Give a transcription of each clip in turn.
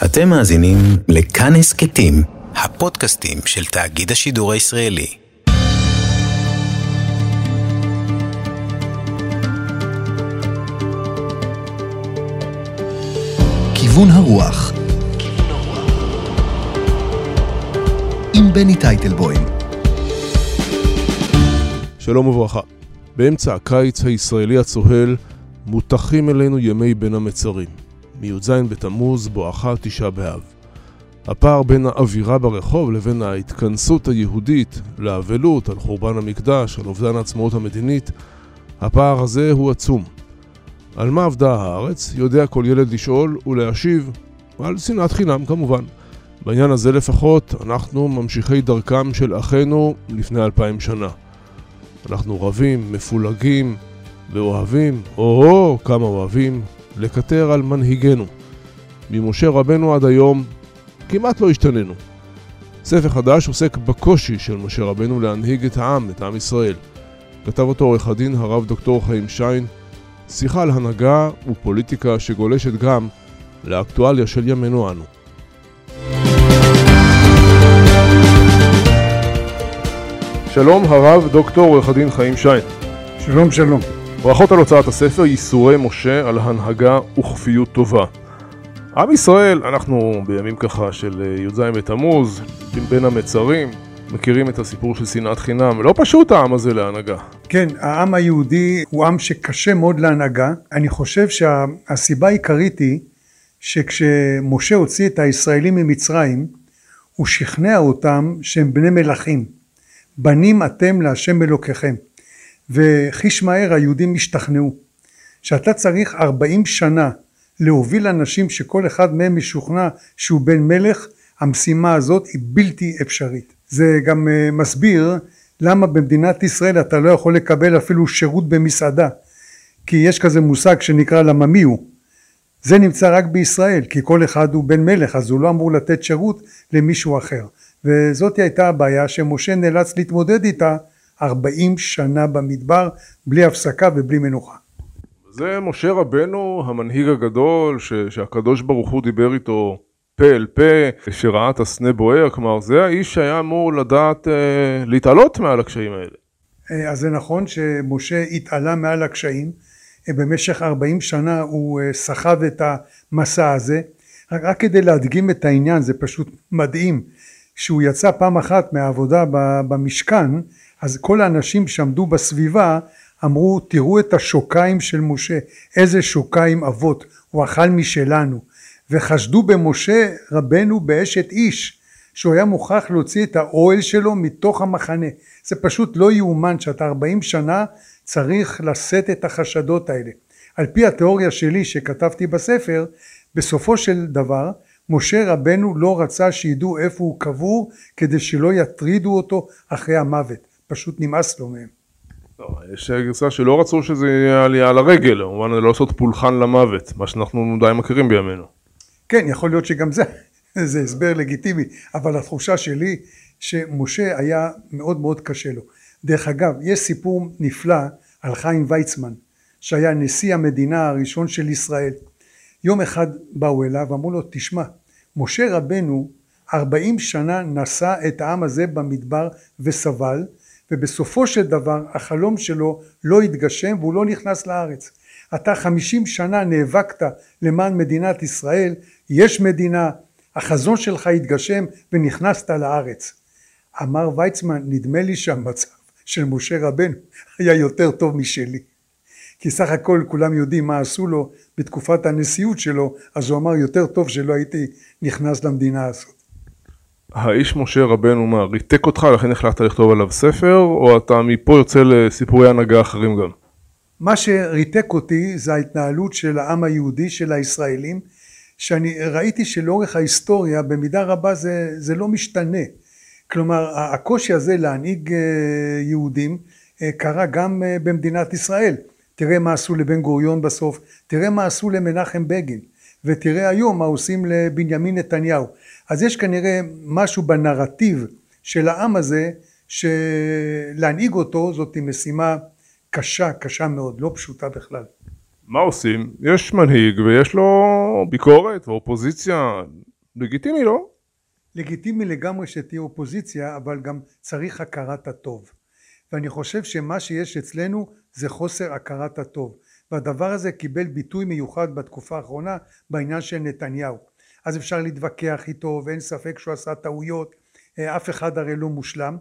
אתם מאזינים לכאן הסכתים, הפודקאסטים של תאגיד השידור הישראלי. כיוון הרוח עם בני טייטלבוים שלום וברכה. באמצע הקיץ הישראלי הצוהל מוטחים אלינו ימי בין המצרים. מי"ז בתמוז בואכה תשעה באב. הפער בין האווירה ברחוב לבין ההתכנסות היהודית לאבלות על חורבן המקדש, על אובדן העצמאות המדינית, הפער הזה הוא עצום. על מה אבדה הארץ, יודע כל ילד לשאול ולהשיב, על שנאת חינם כמובן. בעניין הזה לפחות, אנחנו ממשיכי דרכם של אחינו לפני אלפיים שנה. אנחנו רבים, מפולגים ואוהבים, או-הו, כמה אוהבים, לקטר על מנהיגנו. ממשה רבנו עד היום כמעט לא השתננו. ספר חדש עוסק בקושי של משה רבנו להנהיג את העם, את עם ישראל. כתב אותו עורך הדין הרב דוקטור חיים שיין, שיחה על הנהגה ופוליטיקה שגולשת גם לאקטואליה של ימינו אנו. שלום הרב דוקטור עורך הדין חיים שיין. שלום שלום. ברכות על הוצאת הספר ייסורי משה על הנהגה וכפיות טובה. עם ישראל, אנחנו בימים ככה של אה, י"ז בתמוז, בין המצרים, מכירים את הסיפור של שנאת חינם. לא פשוט העם הזה להנהגה. כן, העם היהודי הוא עם שקשה מאוד להנהגה. אני חושב שהסיבה העיקרית היא שכשמשה הוציא את הישראלים ממצרים, הוא שכנע אותם שהם בני מלכים. בנים אתם להשם אלוקיכם. וחיש מהר היהודים השתכנעו. שאתה צריך ארבעים שנה להוביל אנשים שכל אחד מהם משוכנע שהוא בן מלך המשימה הזאת היא בלתי אפשרית. זה גם uh, מסביר למה במדינת ישראל אתה לא יכול לקבל אפילו שירות במסעדה כי יש כזה מושג שנקרא לממי הוא. זה נמצא רק בישראל כי כל אחד הוא בן מלך אז הוא לא אמור לתת שירות למישהו אחר. וזאת הייתה הבעיה שמשה נאלץ להתמודד איתה ארבעים שנה במדבר בלי הפסקה ובלי מנוחה. זה משה רבנו המנהיג הגדול ש, שהקדוש ברוך הוא דיבר איתו פה אל פה שראה את הסנה בוער כלומר זה האיש שהיה אמור לדעת אה, להתעלות מעל הקשיים האלה. אה, אז זה נכון שמשה התעלה מעל הקשיים אה, במשך ארבעים שנה הוא אה, סחב את המסע הזה רק, רק כדי להדגים את העניין זה פשוט מדהים שהוא יצא פעם אחת מהעבודה במשכן אז כל האנשים שעמדו בסביבה אמרו תראו את השוקיים של משה איזה שוקיים אבות הוא אכל משלנו. וחשדו במשה רבנו באשת איש שהוא היה מוכרח להוציא את האוהל שלו מתוך המחנה. זה פשוט לא יאומן שאתה ארבעים שנה צריך לשאת את החשדות האלה. על פי התיאוריה שלי שכתבתי בספר בסופו של דבר משה רבנו לא רצה שידעו איפה הוא קבור כדי שלא יטרידו אותו אחרי המוות פשוט נמאס לו מהם. לא, יש גרסה שלא רצו שזה יהיה עלייה על הרגל, במובן לא לעשות פולחן למוות, מה שאנחנו די מכירים בימינו. כן, יכול להיות שגם זה, זה הסבר לגיטימי, אבל התחושה שלי שמשה היה מאוד מאוד קשה לו. דרך אגב, יש סיפור נפלא על חיים ויצמן, שהיה נשיא המדינה הראשון של ישראל. יום אחד באו אליו ואמרו לו, תשמע, משה רבנו ארבעים שנה נשא את העם הזה במדבר וסבל, ובסופו של דבר החלום שלו לא התגשם והוא לא נכנס לארץ. אתה חמישים שנה נאבקת למען מדינת ישראל, יש מדינה, החזון שלך התגשם ונכנסת לארץ. אמר ויצמן, נדמה לי שהמצב של משה רבנו היה יותר טוב משלי. כי סך הכל כולם יודעים מה עשו לו בתקופת הנשיאות שלו, אז הוא אמר יותר טוב שלא הייתי נכנס למדינה הזאת. האיש משה רבנו מה, ריתק אותך לכן החלטת לכתוב עליו ספר, או אתה מפה יוצא לסיפורי הנהגה אחרים גם? מה שריתק אותי זה ההתנהלות של העם היהודי, של הישראלים, שאני ראיתי שלאורך ההיסטוריה במידה רבה זה, זה לא משתנה. כלומר הקושי הזה להנהיג אה, יהודים אה, קרה גם אה, במדינת ישראל. תראה מה עשו לבן גוריון בסוף, תראה מה עשו למנחם בגין, ותראה היום מה עושים לבנימין נתניהו. אז יש כנראה משהו בנרטיב של העם הזה שלהנהיג אותו זאת משימה קשה, קשה מאוד, לא פשוטה בכלל. מה עושים? יש מנהיג ויש לו ביקורת ואופוזיציה, לגיטימי לא? לגיטימי לגמרי שתהיה אופוזיציה, אבל גם צריך הכרת הטוב. ואני חושב שמה שיש אצלנו זה חוסר הכרת הטוב. והדבר הזה קיבל ביטוי מיוחד בתקופה האחרונה בעניין של נתניהו. אז אפשר להתווכח איתו ואין ספק שהוא עשה טעויות, אה, אף אחד הרי לא מושלם,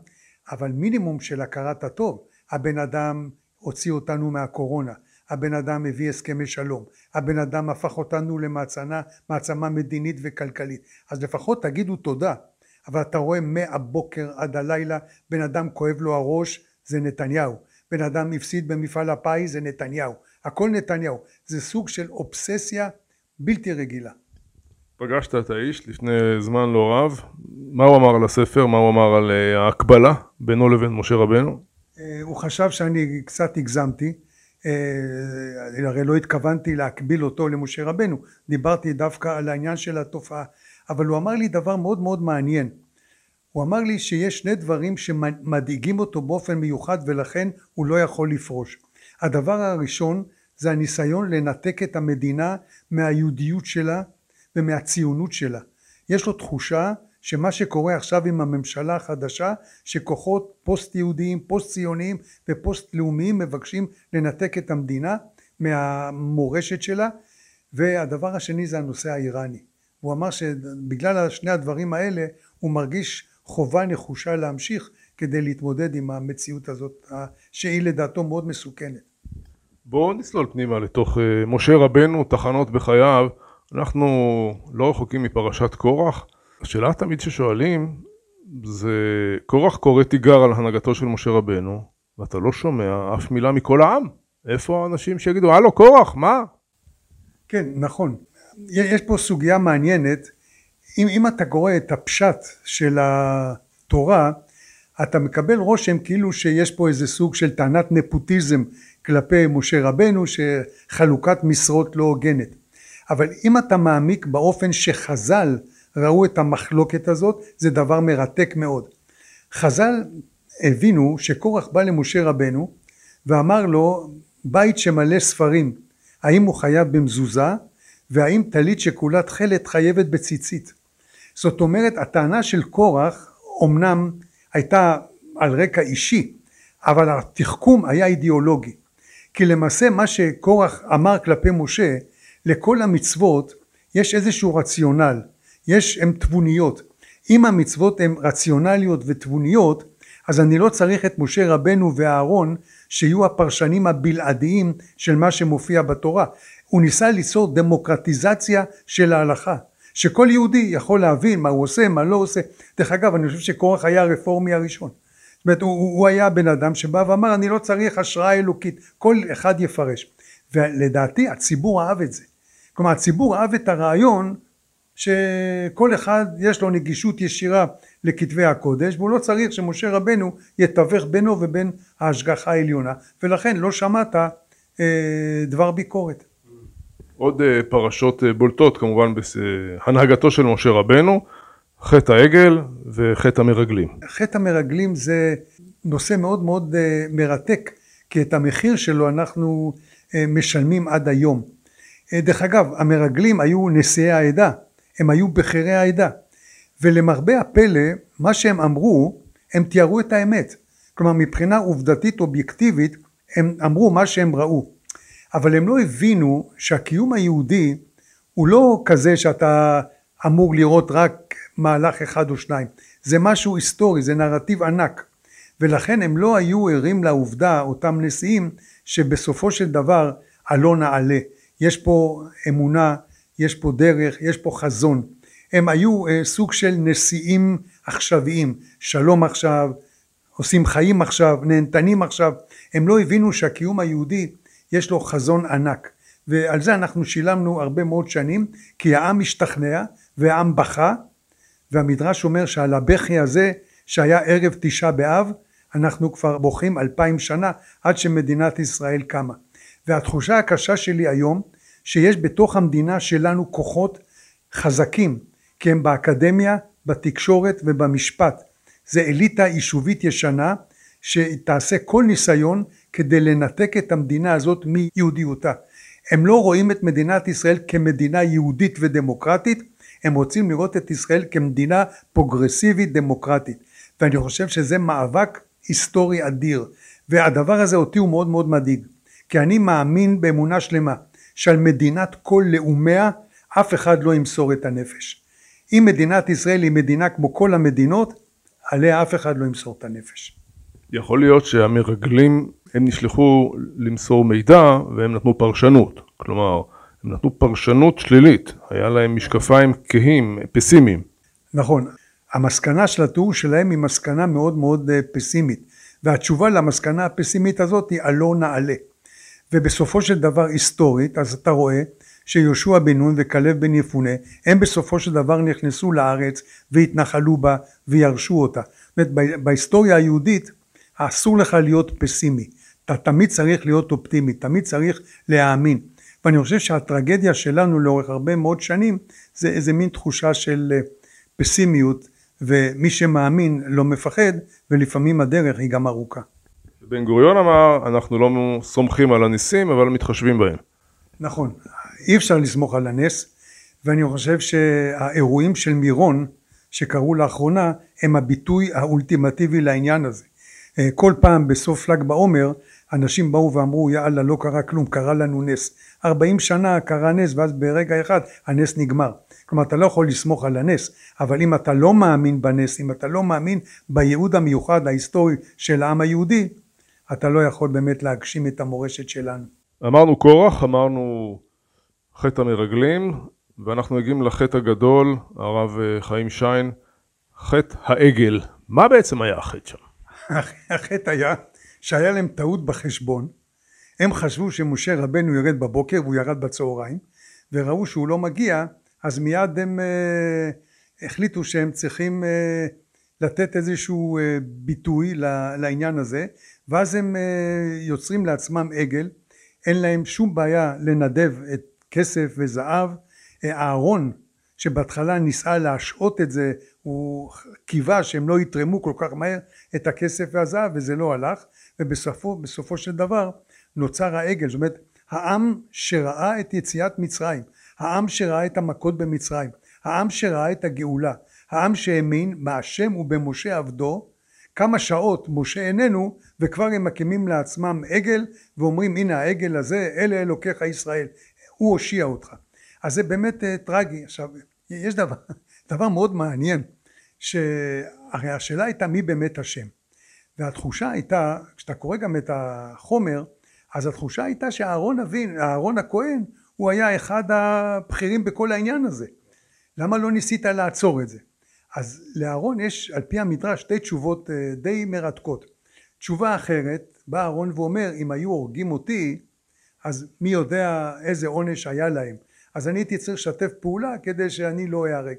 אבל מינימום של הכרת הטוב. הבן אדם הוציא אותנו מהקורונה, הבן אדם הביא הסכמי שלום, הבן אדם הפך אותנו למעצמה מעצמה מדינית וכלכלית, אז לפחות תגידו תודה, אבל אתה רואה מהבוקר עד הלילה בן אדם כואב לו הראש זה נתניהו, בן אדם הפסיד במפעל הפיס זה נתניהו, הכל נתניהו, זה סוג של אובססיה בלתי רגילה. פגשת את האיש לפני זמן לא רב, מה הוא אמר על הספר, מה הוא אמר על אה, ההקבלה בינו לבין משה רבנו? אה, הוא חשב שאני קצת הגזמתי, אה, הרי לא התכוונתי להקביל אותו למשה רבנו, דיברתי דווקא על העניין של התופעה, אבל הוא אמר לי דבר מאוד מאוד מעניין, הוא אמר לי שיש שני דברים שמדאיגים אותו באופן מיוחד ולכן הוא לא יכול לפרוש. הדבר הראשון זה הניסיון לנתק את המדינה מהיהודיות שלה ומהציונות שלה. יש לו תחושה שמה שקורה עכשיו עם הממשלה החדשה שכוחות פוסט יהודיים פוסט ציוניים ופוסט לאומיים מבקשים לנתק את המדינה מהמורשת שלה והדבר השני זה הנושא האיראני הוא אמר שבגלל שני הדברים האלה הוא מרגיש חובה נחושה להמשיך כדי להתמודד עם המציאות הזאת שהיא לדעתו מאוד מסוכנת. בואו נסלול פנימה לתוך אה, משה רבנו תחנות בחייו אנחנו לא רחוקים מפרשת קורח. השאלה תמיד ששואלים זה קורח קורא תיגר על הנהגתו של משה רבנו ואתה לא שומע אף מילה מכל העם. איפה האנשים שיגידו הלו קורח מה? כן נכון. יש פה סוגיה מעניינת. אם, אם אתה קורא את הפשט של התורה אתה מקבל רושם כאילו שיש פה איזה סוג של טענת נפוטיזם כלפי משה רבנו שחלוקת משרות לא הוגנת אבל אם אתה מעמיק באופן שחז"ל ראו את המחלוקת הזאת זה דבר מרתק מאוד. חז"ל הבינו שקורח בא למשה רבנו ואמר לו בית שמלא ספרים האם הוא חייב במזוזה? והאם טלית שכולה תכלת חייבת בציצית? זאת אומרת הטענה של קורח אמנם הייתה על רקע אישי אבל התחכום היה אידיאולוגי. כי למעשה מה שקורח אמר כלפי משה לכל המצוות יש איזשהו רציונל יש הן תבוניות. אם המצוות הן רציונליות ותבוניות אז אני לא צריך את משה רבנו ואהרון שיהיו הפרשנים הבלעדיים של מה שמופיע בתורה. הוא ניסה ליצור דמוקרטיזציה של ההלכה שכל יהודי יכול להבין מה הוא עושה מה לא עושה. דרך אגב אני חושב שקורח היה הרפורמי הראשון. זאת אומרת הוא, הוא היה בן אדם שבא ואמר אני לא צריך השראה אלוקית כל אחד יפרש. ולדעתי הציבור אהב את זה כלומר הציבור אהב את הרעיון שכל אחד יש לו נגישות ישירה לכתבי הקודש והוא לא צריך שמשה רבנו יתווך בינו ובין ההשגחה העליונה ולכן לא שמעת אה, דבר ביקורת. עוד אה, פרשות אה, בולטות כמובן בהנהגתו של משה רבנו חטא העגל וחטא המרגלים. חטא המרגלים זה נושא מאוד מאוד אה, מרתק כי את המחיר שלו אנחנו אה, משלמים עד היום. אה, דרך אגב המרגלים היו נשיאי העדה הם היו בכירי העדה. ולמרבה הפלא מה שהם אמרו הם תיארו את האמת. כלומר מבחינה עובדתית אובייקטיבית הם אמרו מה שהם ראו. אבל הם לא הבינו שהקיום היהודי הוא לא כזה שאתה אמור לראות רק מהלך אחד או שניים. זה משהו היסטורי זה נרטיב ענק. ולכן הם לא היו ערים לעובדה אותם נשיאים שבסופו של דבר עלו נעלה יש פה אמונה יש פה דרך, יש פה חזון. הם היו אה, סוג של נשיאים עכשוויים, שלום עכשיו, עושים חיים עכשיו, נהנתנים עכשיו. הם לא הבינו שהקיום היהודי יש לו חזון ענק. ועל זה אנחנו שילמנו הרבה מאוד שנים, כי העם השתכנע והעם בכה, והמדרש אומר שעל הבכי הזה שהיה ערב תשעה באב, אנחנו כבר בוכים אלפיים שנה עד שמדינת ישראל קמה. והתחושה הקשה שלי היום שיש בתוך המדינה שלנו כוחות חזקים כי הם באקדמיה, בתקשורת ובמשפט. זה אליטה יישובית ישנה שתעשה כל ניסיון כדי לנתק את המדינה הזאת מיהודיותה. הם לא רואים את מדינת ישראל כמדינה יהודית ודמוקרטית, הם רוצים לראות את ישראל כמדינה פרוגרסיבית דמוקרטית. ואני חושב שזה מאבק היסטורי אדיר. והדבר הזה אותי הוא מאוד מאוד מדאיג. כי אני מאמין באמונה שלמה שעל מדינת כל לאומיה אף אחד לא ימסור את הנפש. אם מדינת ישראל היא מדינה כמו כל המדינות, עליה אף אחד לא ימסור את הנפש. יכול להיות שהמרגלים הם נשלחו למסור מידע והם נתנו פרשנות. כלומר, הם נתנו פרשנות שלילית, היה להם משקפיים כהים, פסימיים. נכון, המסקנה של התיאור שלהם היא מסקנה מאוד מאוד אה, פסימית, והתשובה למסקנה הפסימית הזאת היא הלא נעלה. ובסופו של דבר היסטורית, אז אתה רואה שיהושע בן נון וכלב בן יפונה, הם בסופו של דבר נכנסו לארץ והתנחלו בה וירשו אותה. זאת אומרת, בהיסטוריה היהודית אסור לך להיות פסימי, אתה תמיד צריך להיות אופטימי, תמיד צריך להאמין. ואני חושב שהטרגדיה שלנו לאורך הרבה מאוד שנים זה איזה מין תחושה של אה, פסימיות ומי שמאמין לא מפחד ולפעמים הדרך היא גם ארוכה. בן גוריון אמר אנחנו לא סומכים על הניסים אבל מתחשבים בהם. נכון, אי אפשר לסמוך על הנס ואני חושב שהאירועים של מירון שקרו לאחרונה הם הביטוי האולטימטיבי לעניין הזה. אה, כל פעם בסוף ל"ג בעומר אנשים באו ואמרו יאללה לא קרה כלום קרה לנו נס 40 שנה קרה נס ואז ברגע אחד הנס נגמר כלומר אתה לא יכול לסמוך על הנס אבל אם אתה לא מאמין בנס אם אתה לא מאמין בייעוד המיוחד ההיסטורי של העם היהודי אתה לא יכול באמת להגשים את המורשת שלנו. אמרנו קורח אמרנו חטא המרגלים ואנחנו מגיעים לחטא הגדול הרב אה, חיים שיין חטא העגל מה בעצם היה החטא שם? החטא היה שהיה להם טעות בחשבון הם חשבו שמשה רבנו ירד בבוקר והוא ירד בצהריים וראו שהוא לא מגיע אז מיד הם uh, החליטו שהם צריכים uh, לתת איזשהו uh, ביטוי לעניין הזה ואז הם uh, יוצרים לעצמם עגל. אין להם שום בעיה לנדב את כסף וזהב. אהרון שבהתחלה ניסה להשעות את זה הוא קיווה שהם לא יתרמו כל כך מהר את הכסף והזהב וזה לא הלך. ובסופו של דבר נוצר העגל. זאת אומרת העם שראה את יציאת מצרים העם שראה את המכות במצרים העם שראה את הגאולה העם שהאמין בהשם ובמשה עבדו כמה שעות משה איננו וכבר הם מקימים לעצמם עגל ואומרים הנה העגל הזה אלה אלוקיך ישראל הוא הושיע אותך. אז זה באמת uh, טרגי. עכשיו יש דבר דבר מאוד מעניין שהרי השאלה הייתה מי באמת השם? והתחושה הייתה כשאתה קורא גם את החומר אז התחושה הייתה שאהרון אבין אהרון הכהן הוא היה אחד הבכירים בכל העניין הזה. למה לא ניסית לעצור את זה אז לאהרון יש על פי המדרש שתי תשובות אה, די מרתקות. תשובה אחרת בא אהרון ואומר אם היו הורגים אותי אז מי יודע איזה עונש היה להם. אז אני הייתי צריך לשתף פעולה כדי שאני לא אהרג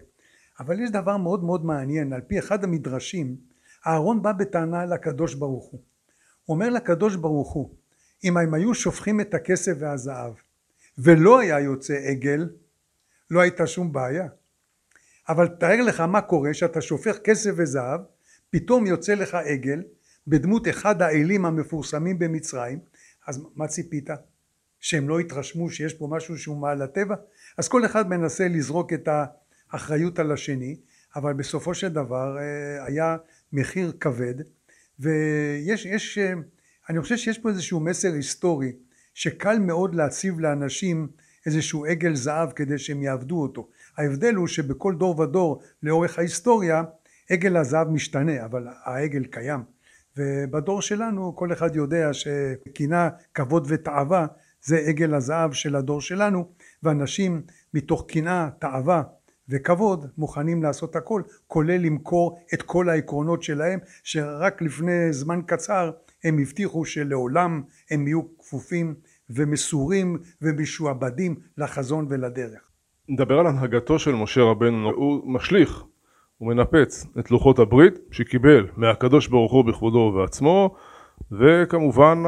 אבל יש דבר מאוד מאוד מעניין. על פי אחד המדרשים אהרון בא בטענה לקדוש ברוך הוא. הוא אומר לקדוש ברוך הוא אם הם היו שופכים את הכסף והזהב ולא היה יוצא עגל לא הייתה שום בעיה אבל תאר לך מה קורה שאתה שופך כסף וזהב פתאום יוצא לך עגל בדמות אחד האלים המפורסמים במצרים אז מה ציפית? שהם לא יתרשמו שיש פה משהו שהוא מעל הטבע? אז כל אחד מנסה לזרוק את האחריות על השני אבל בסופו של דבר אה, היה מחיר כבד ויש יש, אה, אני חושב שיש פה איזשהו מסר היסטורי שקל מאוד להציב לאנשים איזשהו עגל זהב כדי שהם יעבדו אותו. ההבדל הוא שבכל דור ודור לאורך ההיסטוריה עגל הזהב משתנה אבל העגל קיים. ובדור שלנו כל אחד יודע שקינה כבוד ותאווה זה עגל הזהב של הדור שלנו ואנשים מתוך קנאה תאווה וכבוד מוכנים לעשות הכל כולל למכור את כל העקרונות שלהם שרק לפני זמן קצר הם הבטיחו שלעולם הם יהיו כפופים ומסורים ומשועבדים לחזון ולדרך. נדבר על הנהגתו של משה רבנו, הוא משליך, הוא מנפץ את לוחות הברית שקיבל מהקדוש ברוך הוא בכבודו ובעצמו וכמובן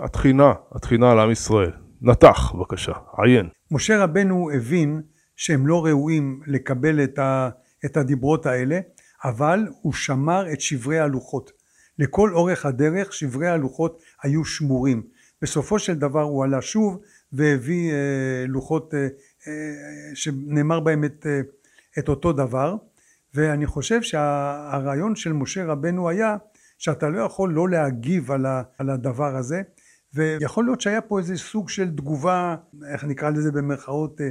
התחינה, התחינה על עם ישראל. נתח בבקשה, עיין. משה רבנו הבין שהם לא ראויים לקבל את, ה, את הדיברות האלה אבל הוא שמר את שברי הלוחות לכל אורך הדרך שברי הלוחות היו שמורים בסופו של דבר הוא עלה שוב והביא אה, לוחות אה, אה, שנאמר בהם את, אה, את אותו דבר. ואני חושב שהרעיון של משה רבנו היה שאתה לא יכול לא להגיב על, ה, על הדבר הזה. ויכול להיות שהיה פה איזה סוג של תגובה איך נקרא לזה במרכאות אה,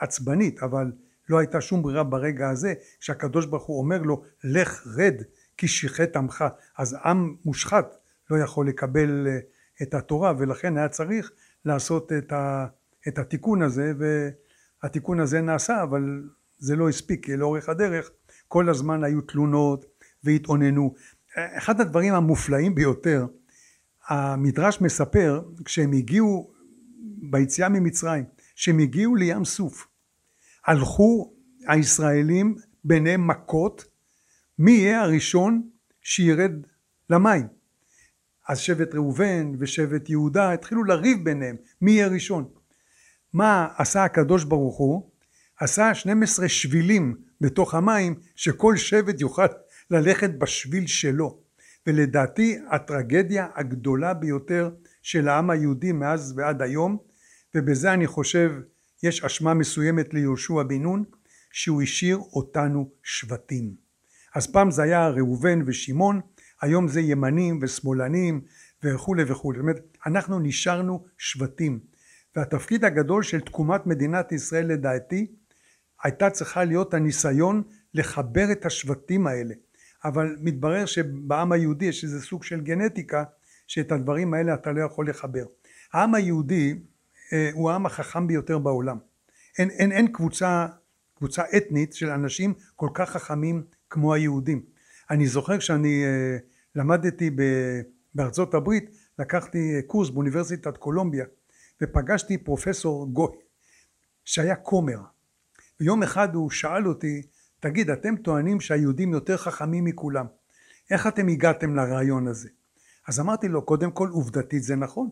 עצבנית אבל לא הייתה שום ברירה ברגע הזה שהקדוש ברוך הוא אומר לו לך רד כי שיחת עמך. אז עם מושחת לא יכול לקבל אה, את התורה ולכן היה צריך לעשות את, ה, את התיקון הזה והתיקון הזה נעשה אבל זה לא הספיק לאורך הדרך. כל הזמן היו תלונות והתאוננו. אחד הדברים המופלאים ביותר המדרש מספר כשהם הגיעו ביציאה ממצרים כשהם הגיעו לים סוף הלכו הישראלים ביניהם מכות מי יהיה הראשון שירד למים אז שבט ראובן ושבט יהודה התחילו לריב ביניהם מי יהיה ראשון. מה עשה הקדוש ברוך הוא? עשה 12 שבילים בתוך המים שכל שבט יוכל ללכת בשביל שלו. ולדעתי הטרגדיה הגדולה ביותר של העם היהודי מאז ועד היום ובזה אני חושב יש אשמה מסוימת ליהושע בן נון שהוא השאיר אותנו שבטים. אז פעם זה היה ראובן ושמעון היום זה ימנים ושמאלנים וכולי וכולי. זאת אומרת אנחנו נשארנו שבטים. והתפקיד הגדול של תקומת מדינת ישראל לדעתי הייתה צריכה להיות הניסיון לחבר את השבטים האלה. אבל מתברר שבעם היהודי יש איזה סוג של גנטיקה שאת הדברים האלה אתה לא יכול לחבר. העם היהודי אה, הוא העם החכם ביותר בעולם. אין, אין, אין קבוצה, קבוצה אתנית של אנשים כל כך חכמים כמו היהודים אני זוכר כשאני אה, למדתי בארצות הברית לקחתי אה, קורס באוניברסיטת קולומביה ופגשתי פרופסור גוי שהיה כומר. ויום אחד הוא שאל אותי תגיד אתם טוענים שהיהודים יותר חכמים מכולם איך אתם הגעתם לרעיון הזה? אז אמרתי לו קודם כל עובדתית זה נכון.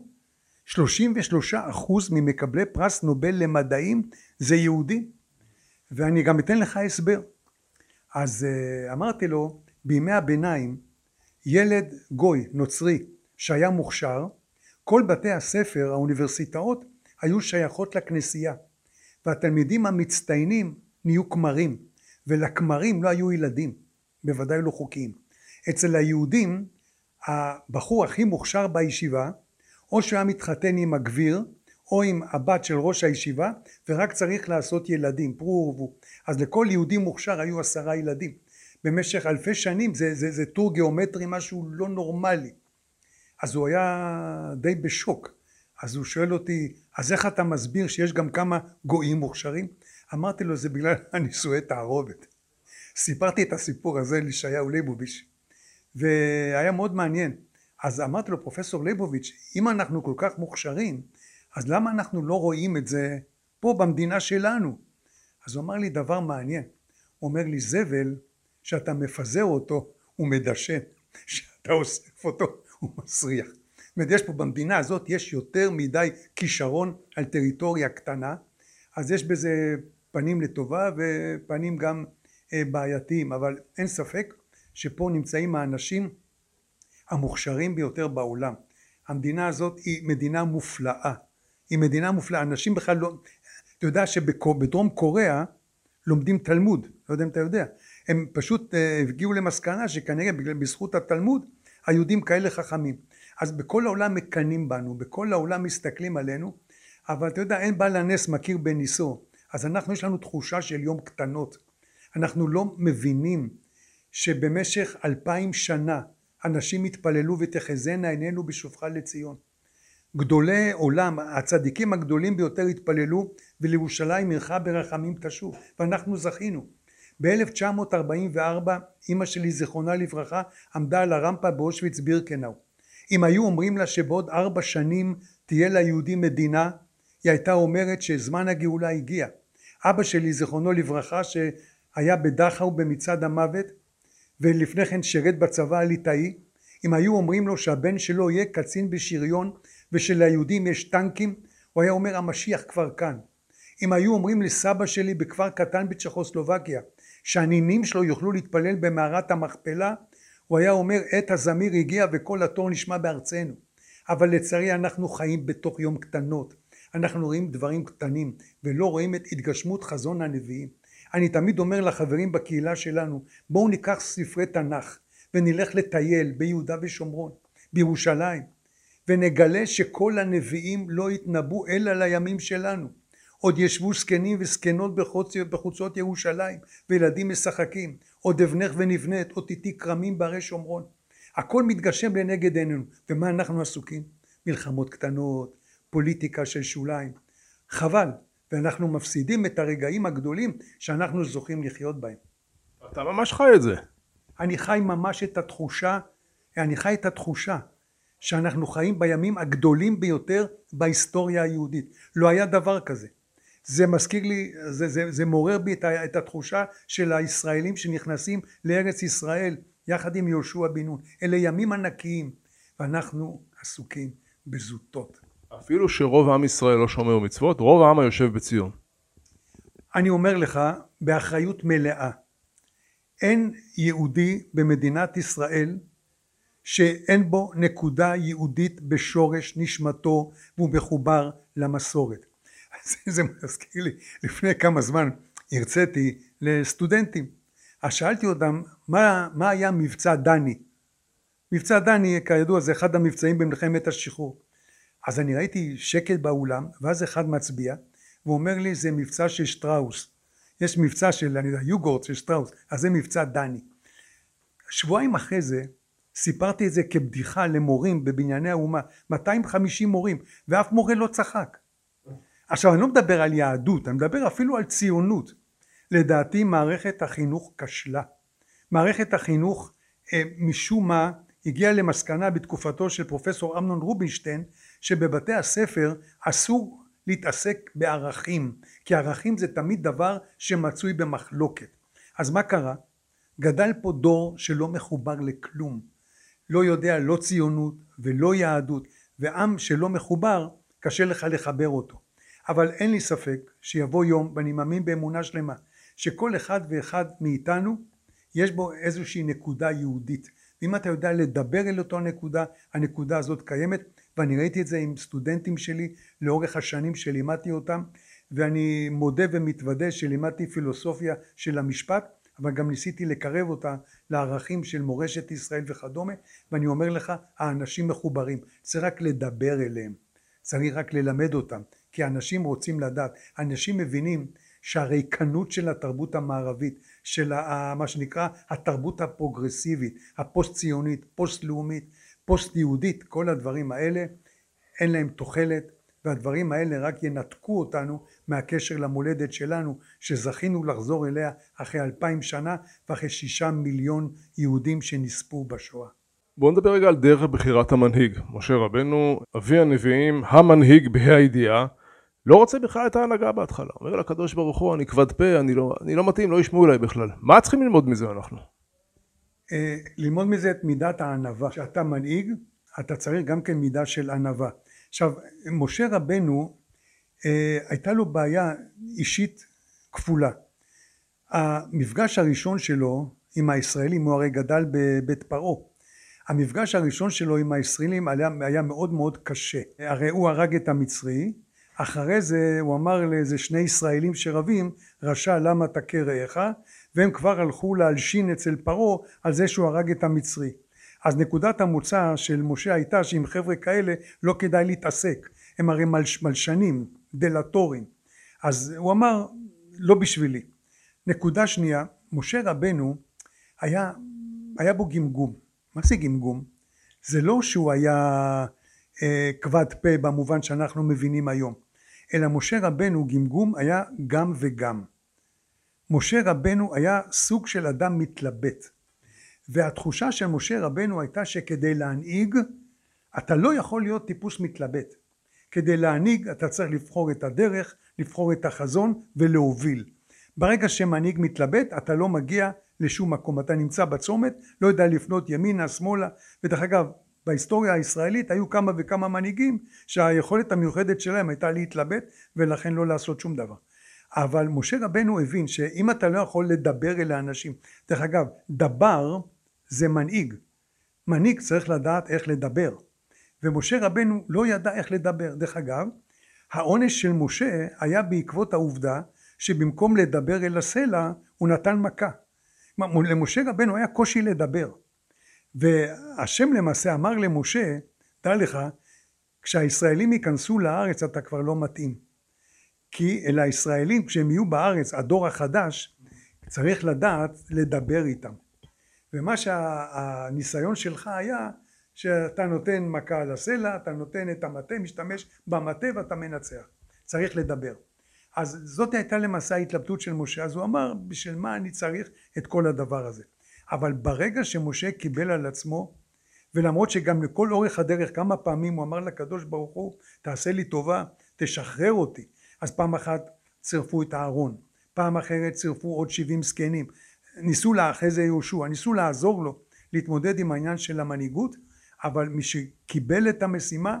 33 אחוז ממקבלי פרס נובל למדעים זה יהודים. ואני גם אתן לך הסבר. אז אה, אמרתי לו בימי הביניים ילד גוי נוצרי שהיה מוכשר כל בתי הספר האוניברסיטאות היו שייכות לכנסייה והתלמידים המצטיינים נהיו כמרים ולכמרים לא היו ילדים בוודאי לא חוקיים. אצל היהודים הבחור הכי מוכשר בישיבה או שהוא היה מתחתן עם הגביר או עם הבת של ראש הישיבה ורק צריך לעשות ילדים פרו ורבו. אז לכל יהודי מוכשר היו עשרה ילדים במשך אלפי שנים זה, זה, זה טור גיאומטרי משהו לא נורמלי. אז הוא היה די בשוק. אז הוא שואל אותי אז איך אתה מסביר שיש גם כמה גויים מוכשרים? אמרתי לו זה בגלל הנישואי תערובת. סיפרתי את הסיפור הזה לישעיהו ליבוביץ' והיה מאוד מעניין. אז אמרתי לו פרופסור ליבוביץ' אם אנחנו כל כך מוכשרים אז למה אנחנו לא רואים את זה פה במדינה שלנו? אז הוא אמר לי דבר מעניין. הוא אומר לי זבל שאתה מפזר אותו הוא מדשן שאתה אוסף אותו הוא מסריח. זאת אומרת יש פה במדינה הזאת יש יותר מדי כישרון על טריטוריה קטנה אז יש בזה פנים לטובה ופנים גם אה, בעייתיים. אבל אין ספק שפה נמצאים האנשים המוכשרים ביותר בעולם. המדינה הזאת היא מדינה מופלאה. היא מדינה מופלאה. אנשים בכלל לא אתה יודע שבדרום קוריאה לומדים תלמוד. לא יודע אם אתה יודע הם פשוט אה, הגיעו למסקנה שכנראה בזכות התלמוד היהודים כאלה חכמים. אז בכל העולם מקנאים בנו בכל העולם מסתכלים עלינו אבל אתה יודע אין בעל הנס מכיר בניסו. אז אנחנו יש לנו תחושה של יום קטנות. אנחנו לא מבינים שבמשך אלפיים שנה אנשים התפללו ותחזינה עינינו בשובך לציון גדולי עולם הצדיקים הגדולים ביותר התפללו ולירושלים עירך ברחמים תשוב ואנחנו זכינו ב-1944 אימא שלי זיכרונה לברכה עמדה על הרמפה באושוויץ בירקנאו. אם היו אומרים לה שבעוד ארבע שנים תהיה ליהודים מדינה היא הייתה אומרת שזמן הגאולה הגיע. אבא שלי זיכרונו לברכה שהיה בדכאו במצעד המוות ולפני כן שירת בצבא הליטאי אם היו אומרים לו שהבן שלו יהיה קצין בשריון ושליהודים יש טנקים הוא היה אומר המשיח כבר כאן. אם היו אומרים לסבא שלי בכפר קטן בצ'כוסלובקיה שהנינים שלו יוכלו להתפלל במערת המכפלה הוא היה אומר עת הזמיר הגיע וכל התור נשמע בארצנו אבל לצערי אנחנו חיים בתוך יום קטנות אנחנו רואים דברים קטנים ולא רואים את התגשמות חזון הנביאים. אני תמיד אומר לחברים בקהילה שלנו, בואו ניקח ספרי תנ"ך ונלך לטייל ביהודה ושומרון, בירושלים, ונגלה שכל הנביאים לא התנבאו אלא לימים שלנו. עוד ישבו זקנים וזקנות בחוצות ירושלים וילדים משחקים. עוד אבנך ונבנית עוד תיתי כרמים בהרי שומרון. הכל מתגשם לנגד עינינו ומה אנחנו עסוקים? מלחמות קטנות פוליטיקה של שוליים. חבל ואנחנו מפסידים את הרגעים הגדולים שאנחנו זוכים לחיות בהם. אתה ממש חי את זה. אני חי ממש את התחושה אני חי את התחושה שאנחנו חיים בימים הגדולים ביותר בהיסטוריה היהודית. לא היה דבר כזה זה מזכיר לי, זה, זה, זה מעורר בי את, ה, את התחושה של הישראלים שנכנסים לארץ ישראל יחד עם יהושע בן נון. אלה ימים ענקיים ואנחנו עסוקים בזוטות. אפילו שרוב עם ישראל לא שומר מצוות, רוב העם היושב בציון. אני אומר לך באחריות מלאה, אין יהודי במדינת ישראל שאין בו נקודה יהודית בשורש נשמתו והוא מחובר למסורת. זה מזכיר לי, לפני כמה זמן הרציתי לסטודנטים, אז שאלתי אותם מה, מה היה מבצע דני. מבצע דני כידוע זה אחד המבצעים במלחמת השחרור. אז אני ראיתי שקט באולם ואז אחד מצביע והוא אומר לי זה מבצע של שטראוס. יש מבצע של אני יודע יוגורט של שטראוס אז זה מבצע דני. שבועיים אחרי זה סיפרתי את זה כבדיחה למורים בבנייני האומה 250 מורים ואף מורה לא צחק עכשיו אני לא מדבר על יהדות, אני מדבר אפילו על ציונות. לדעתי מערכת החינוך כשלה. מערכת החינוך אה, משום מה הגיעה למסקנה בתקופתו של פרופסור אמנון רובינשטיין שבבתי הספר אסור להתעסק בערכים כי ערכים זה תמיד דבר שמצוי במחלוקת. אז מה קרה? גדל פה דור שלא מחובר לכלום. לא יודע לא ציונות ולא יהדות ועם שלא מחובר קשה לך לחבר אותו. אבל אין לי ספק שיבוא יום ואני מאמין באמונה שלמה שכל אחד ואחד מאיתנו יש בו איזושהי נקודה יהודית. ואם אתה יודע לדבר אל אותו נקודה הנקודה הזאת קיימת ואני ראיתי את זה עם סטודנטים שלי לאורך השנים שלימדתי אותם ואני מודה ומתוודה שלימדתי פילוסופיה של המשפט אבל גם ניסיתי לקרב אותה לערכים של מורשת ישראל וכדומה ואני אומר לך האנשים מחוברים צריך רק לדבר אליהם צריך רק ללמד אותם כי אנשים רוצים לדעת, אנשים מבינים שהריקנות של התרבות המערבית, של מה שנקרא התרבות הפרוגרסיבית, הפוסט ציונית, פוסט לאומית, פוסט יהודית, כל הדברים האלה אין להם תוחלת והדברים האלה רק ינתקו אותנו מהקשר למולדת שלנו שזכינו לחזור אליה אחרי אלפיים שנה ואחרי שישה מיליון יהודים שנספו בשואה. בואו נדבר רגע על דרך בחירת המנהיג. משה רבנו, אבי הנביאים, המנהיג בה"א הידיעה, לא רוצה בכלל את ההנהגה בהתחלה. אומר לקדוש ברוך הוא, אני כבד פה, אני לא, אני לא מתאים, לא ישמעו אליי בכלל. מה צריכים ללמוד מזה אנחנו? אה, ללמוד מזה את מידת הענווה. כשאתה מנהיג, אתה צריך גם כן מידה של ענווה. עכשיו, משה רבנו, אה, הייתה לו בעיה אישית כפולה. המפגש הראשון שלו עם הישראלים, הוא הרי גדל בבית פרעה. המפגש הראשון שלו עם הישראלים היה, היה מאוד מאוד קשה. הרי הוא הרג את המצרי, אחרי זה הוא אמר לאיזה שני ישראלים שרבים רשע למה תכה רעך? והם כבר הלכו להלשין אצל פרעה על זה שהוא הרג את המצרי. אז נקודת המוצא של משה הייתה שעם חבר'ה כאלה לא כדאי להתעסק הם הרי מלש, מלשנים דלטורים. אז הוא אמר לא בשבילי. נקודה שנייה משה רבנו היה, היה בו גמגום. מה זה גמגום? זה לא שהוא היה אה, כבד פה במובן שאנחנו מבינים היום אלא משה רבנו גמגום היה גם וגם. משה רבנו היה סוג של אדם מתלבט והתחושה של משה רבנו הייתה שכדי להנהיג אתה לא יכול להיות טיפוס מתלבט. כדי להנהיג אתה צריך לבחור את הדרך, לבחור את החזון ולהוביל. ברגע שמנהיג מתלבט אתה לא מגיע לשום מקום, אתה נמצא בצומת, לא יודע לפנות ימינה, שמאלה, ודרך אגב בהיסטוריה הישראלית היו כמה וכמה מנהיגים שהיכולת המיוחדת שלהם הייתה להתלבט ולכן לא לעשות שום דבר. אבל משה רבנו הבין שאם אתה לא יכול לדבר אל האנשים, דרך אגב, דבר זה מנהיג. מנהיג צריך לדעת איך לדבר. ומשה רבנו לא ידע איך לדבר. דרך אגב, העונש של משה היה בעקבות העובדה שבמקום לדבר אל הסלע הוא נתן מכה. למשה רבנו היה קושי לדבר. והשם למעשה אמר למשה, דע לך, כשהישראלים ייכנסו לארץ אתה כבר לא מתאים. כי אל הישראלים כשהם יהיו בארץ, הדור החדש, צריך לדעת לדבר איתם. ומה שהניסיון שלך היה שאתה נותן מכה על הסלע, אתה נותן את המטה, משתמש במטה ואתה מנצח. צריך לדבר. אז זאת הייתה למעשה ההתלבטות של משה, אז הוא אמר בשביל מה אני צריך את כל הדבר הזה. אבל ברגע שמשה קיבל על עצמו ולמרות שגם לכל אורך הדרך כמה פעמים הוא אמר לקדוש ברוך הוא תעשה לי טובה תשחרר אותי אז פעם אחת צירפו את הארון פעם אחרת צירפו עוד 70 זקנים. ניסו זה יהושע ניסו לעזור לו להתמודד עם העניין של המנהיגות אבל מי שקיבל את המשימה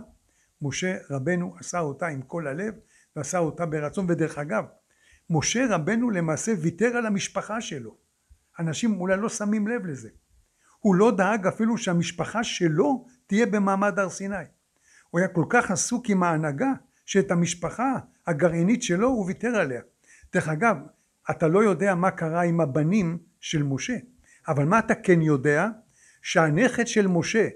משה רבנו עשה אותה עם כל הלב ועשה אותה ברצון. ודרך אגב משה רבנו למעשה ויתר על המשפחה שלו אנשים אולי לא שמים לב לזה הוא לא דאג אפילו שהמשפחה שלו תהיה במעמד הר סיני הוא היה כל כך עסוק עם ההנהגה שאת המשפחה הגרעינית שלו הוא ויתר עליה דרך אגב אתה לא יודע מה קרה עם הבנים של משה אבל מה אתה כן יודע שהנכד של משה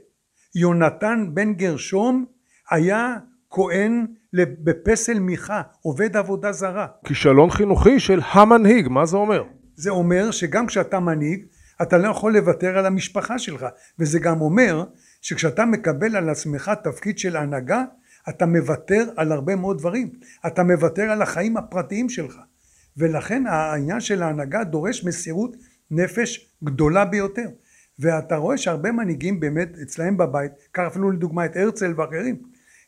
יונתן בן גרשום היה כהן בפסל מיכה, עובד עבודה זרה. כישלון חינוכי של המנהיג, מה זה אומר? זה אומר שגם כשאתה מנהיג, אתה לא יכול לוותר על המשפחה שלך, וזה גם אומר שכשאתה מקבל על עצמך תפקיד של הנהגה, אתה מוותר על הרבה מאוד דברים. אתה מוותר על החיים הפרטיים שלך. ולכן העניין של ההנהגה דורש מסירות נפש גדולה ביותר. ואתה רואה שהרבה מנהיגים באמת אצלהם בבית, קח אפילו לדוגמה את הרצל ואחרים,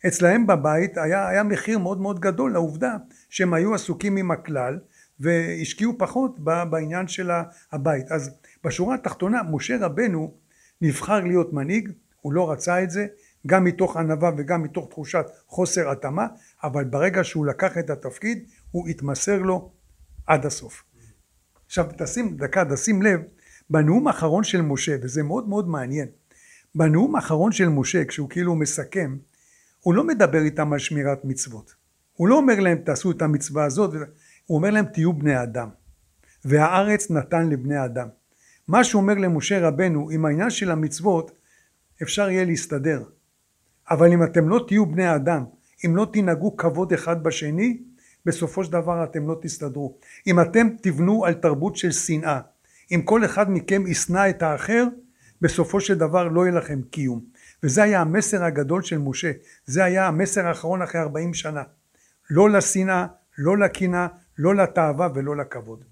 אצלהם בבית היה, היה מחיר מאוד מאוד גדול לעובדה שהם היו עסוקים עם הכלל והשקיעו פחות בעניין של הבית. אז בשורה התחתונה משה רבנו נבחר להיות מנהיג, הוא לא רצה את זה, גם מתוך ענווה וגם מתוך תחושת חוסר התאמה, אבל ברגע שהוא לקח את התפקיד הוא התמסר לו עד הסוף. עכשיו תשים דקה, תשים לב בנאום האחרון של משה, וזה מאוד מאוד מעניין, בנאום האחרון של משה, כשהוא כאילו מסכם, הוא לא מדבר איתם על שמירת מצוות. הוא לא אומר להם תעשו את המצווה הזאת, הוא אומר להם תהיו בני אדם. והארץ נתן לבני אדם. מה שהוא אומר למשה רבנו, עם העניין של המצוות, אפשר יהיה להסתדר. אבל אם אתם לא תהיו בני אדם, אם לא תנהגו כבוד אחד בשני, בסופו של דבר אתם לא תסתדרו. אם אתם תבנו על תרבות של שנאה, אם כל אחד מכם ישנא את האחר, בסופו של דבר לא יהיה לכם קיום. וזה היה המסר הגדול של משה, זה היה המסר האחרון אחרי 40 שנה. לא לשנאה, לא לקנאה, לא לתאווה ולא לכבוד.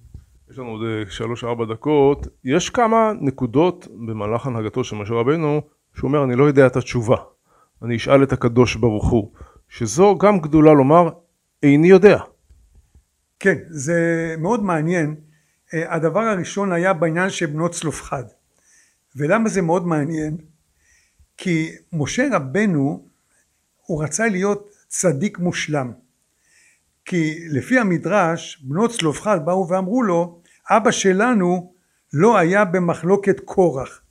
יש לנו עוד אה, שלוש-ארבע דקות. יש כמה נקודות במהלך הנהגתו של משה רבנו, שהוא אומר, אני לא יודע את התשובה. אני אשאל את הקדוש ברוך הוא. שזו גם גדולה לומר, איני יודע. כן, זה מאוד מעניין. אה, הדבר הראשון היה בעניין של בנות צלופחד. ולמה זה מאוד מעניין? כי משה רבנו הוא רצה להיות צדיק מושלם. כי לפי המדרש בנות צלופחד באו ואמרו לו אבא שלנו לא היה במחלוקת קורח.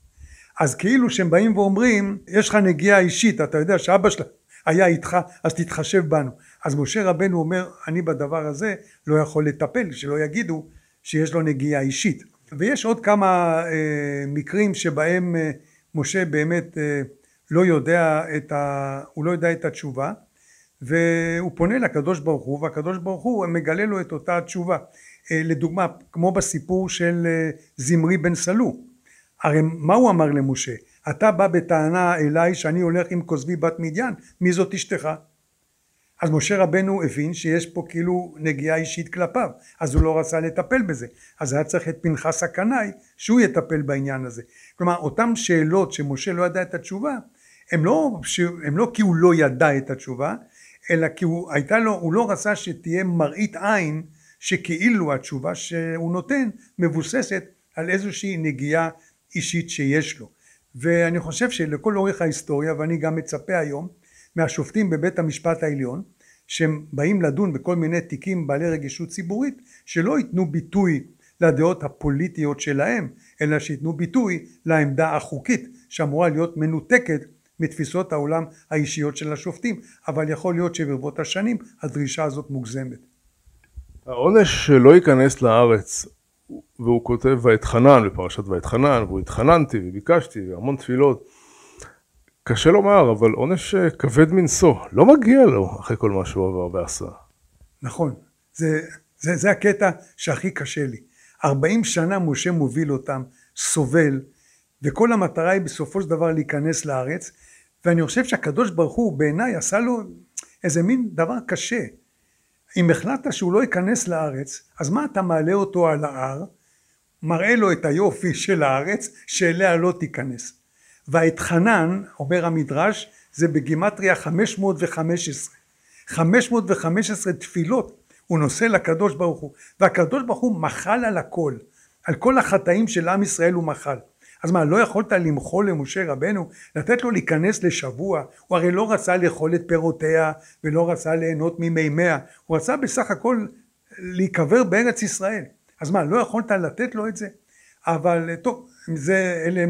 אז כאילו שהם באים ואומרים יש לך נגיעה אישית אתה יודע שאבא שלך היה איתך אז תתחשב בנו. אז משה רבנו אומר אני בדבר הזה לא יכול לטפל שלא יגידו שיש לו נגיעה אישית. ויש עוד כמה אה, מקרים שבהם אה, משה באמת אה, לא יודע את ה... הוא לא יודע את התשובה והוא פונה לקדוש ברוך הוא והקדוש ברוך הוא מגלה לו את אותה התשובה. אה, לדוגמה כמו בסיפור של אה, זמרי בן סלו. הרי מה הוא אמר למשה? אתה בא בטענה אליי שאני הולך עם כוזבי בת מדיין מי זאת אשתך? אז משה רבנו הבין שיש פה כאילו נגיעה אישית כלפיו אז הוא לא רצה לטפל בזה. אז היה צריך את פנחס הקנאי שהוא יטפל בעניין הזה. כלומר אותן שאלות שמשה לא ידע את התשובה הם לא, הם לא כי הוא לא ידע את התשובה אלא כי הוא הייתה לו הוא לא רצה שתהיה מראית עין שכאילו התשובה שהוא נותן מבוססת על איזושהי נגיעה אישית שיש לו. ואני חושב שלכל אורך ההיסטוריה ואני גם מצפה היום מהשופטים בבית המשפט העליון שהם באים לדון בכל מיני תיקים בעלי רגישות ציבורית שלא ייתנו ביטוי לדעות הפוליטיות שלהם אלא שייתנו ביטוי לעמדה החוקית שאמורה להיות מנותקת מתפיסות העולם האישיות של השופטים, אבל יכול להיות שברבות השנים הדרישה הזאת מוגזמת. העונש שלא ייכנס לארץ, והוא כותב ואתחנן בפרשת ואתחנן, והוא התחננתי וביקשתי והמון תפילות. קשה לומר, אבל עונש כבד מנשוא, לא מגיע לו אחרי כל מה שהוא עבר ועשה. נכון, זה, זה, זה הקטע שהכי קשה לי. 40 שנה משה מוביל אותם, סובל, וכל המטרה היא בסופו של דבר להיכנס לארץ, ואני חושב שהקדוש ברוך הוא בעיניי עשה לו איזה מין דבר קשה. אם החלטת שהוא לא ייכנס לארץ, אז מה אתה מעלה אותו על ההר, מראה לו את היופי של הארץ, שאליה לא תיכנס. והאתחנן, אומר המדרש, זה בגימטריה 515. 515 תפילות הוא נושא לקדוש ברוך הוא, והקדוש ברוך הוא מחל על הכל, על כל החטאים של עם ישראל הוא מחל. אז מה, לא יכולת למחול למשה רבנו, לתת לו להיכנס לשבוע? הוא הרי לא רצה לאכול את פירותיה ולא רצה ליהנות ממימיה, הוא רצה בסך הכל להיקבר בארץ ישראל. אז מה, לא יכולת לתת לו את זה? אבל טוב, זה אלה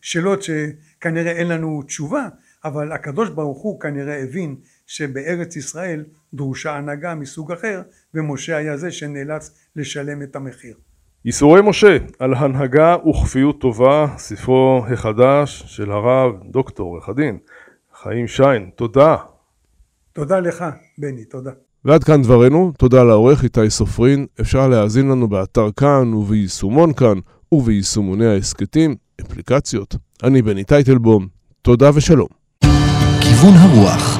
שאלות שכנראה אין לנו תשובה, אבל הקדוש ברוך הוא כנראה הבין שבארץ ישראל דרושה הנהגה מסוג אחר, ומשה היה זה שנאלץ לשלם את המחיר. ייסורי משה על הנהגה וכפיות טובה, ספרו החדש של הרב דוקטור עורך הדין חיים שיין, תודה. תודה לך בני, תודה. ועד כאן דברנו, תודה לעורך איתי סופרין, אפשר להאזין לנו באתר כאן וביישומון כאן וביישומוני ההסכתים, אפליקציות. אני בני טייטלבום, תודה ושלום. כיוון הרוח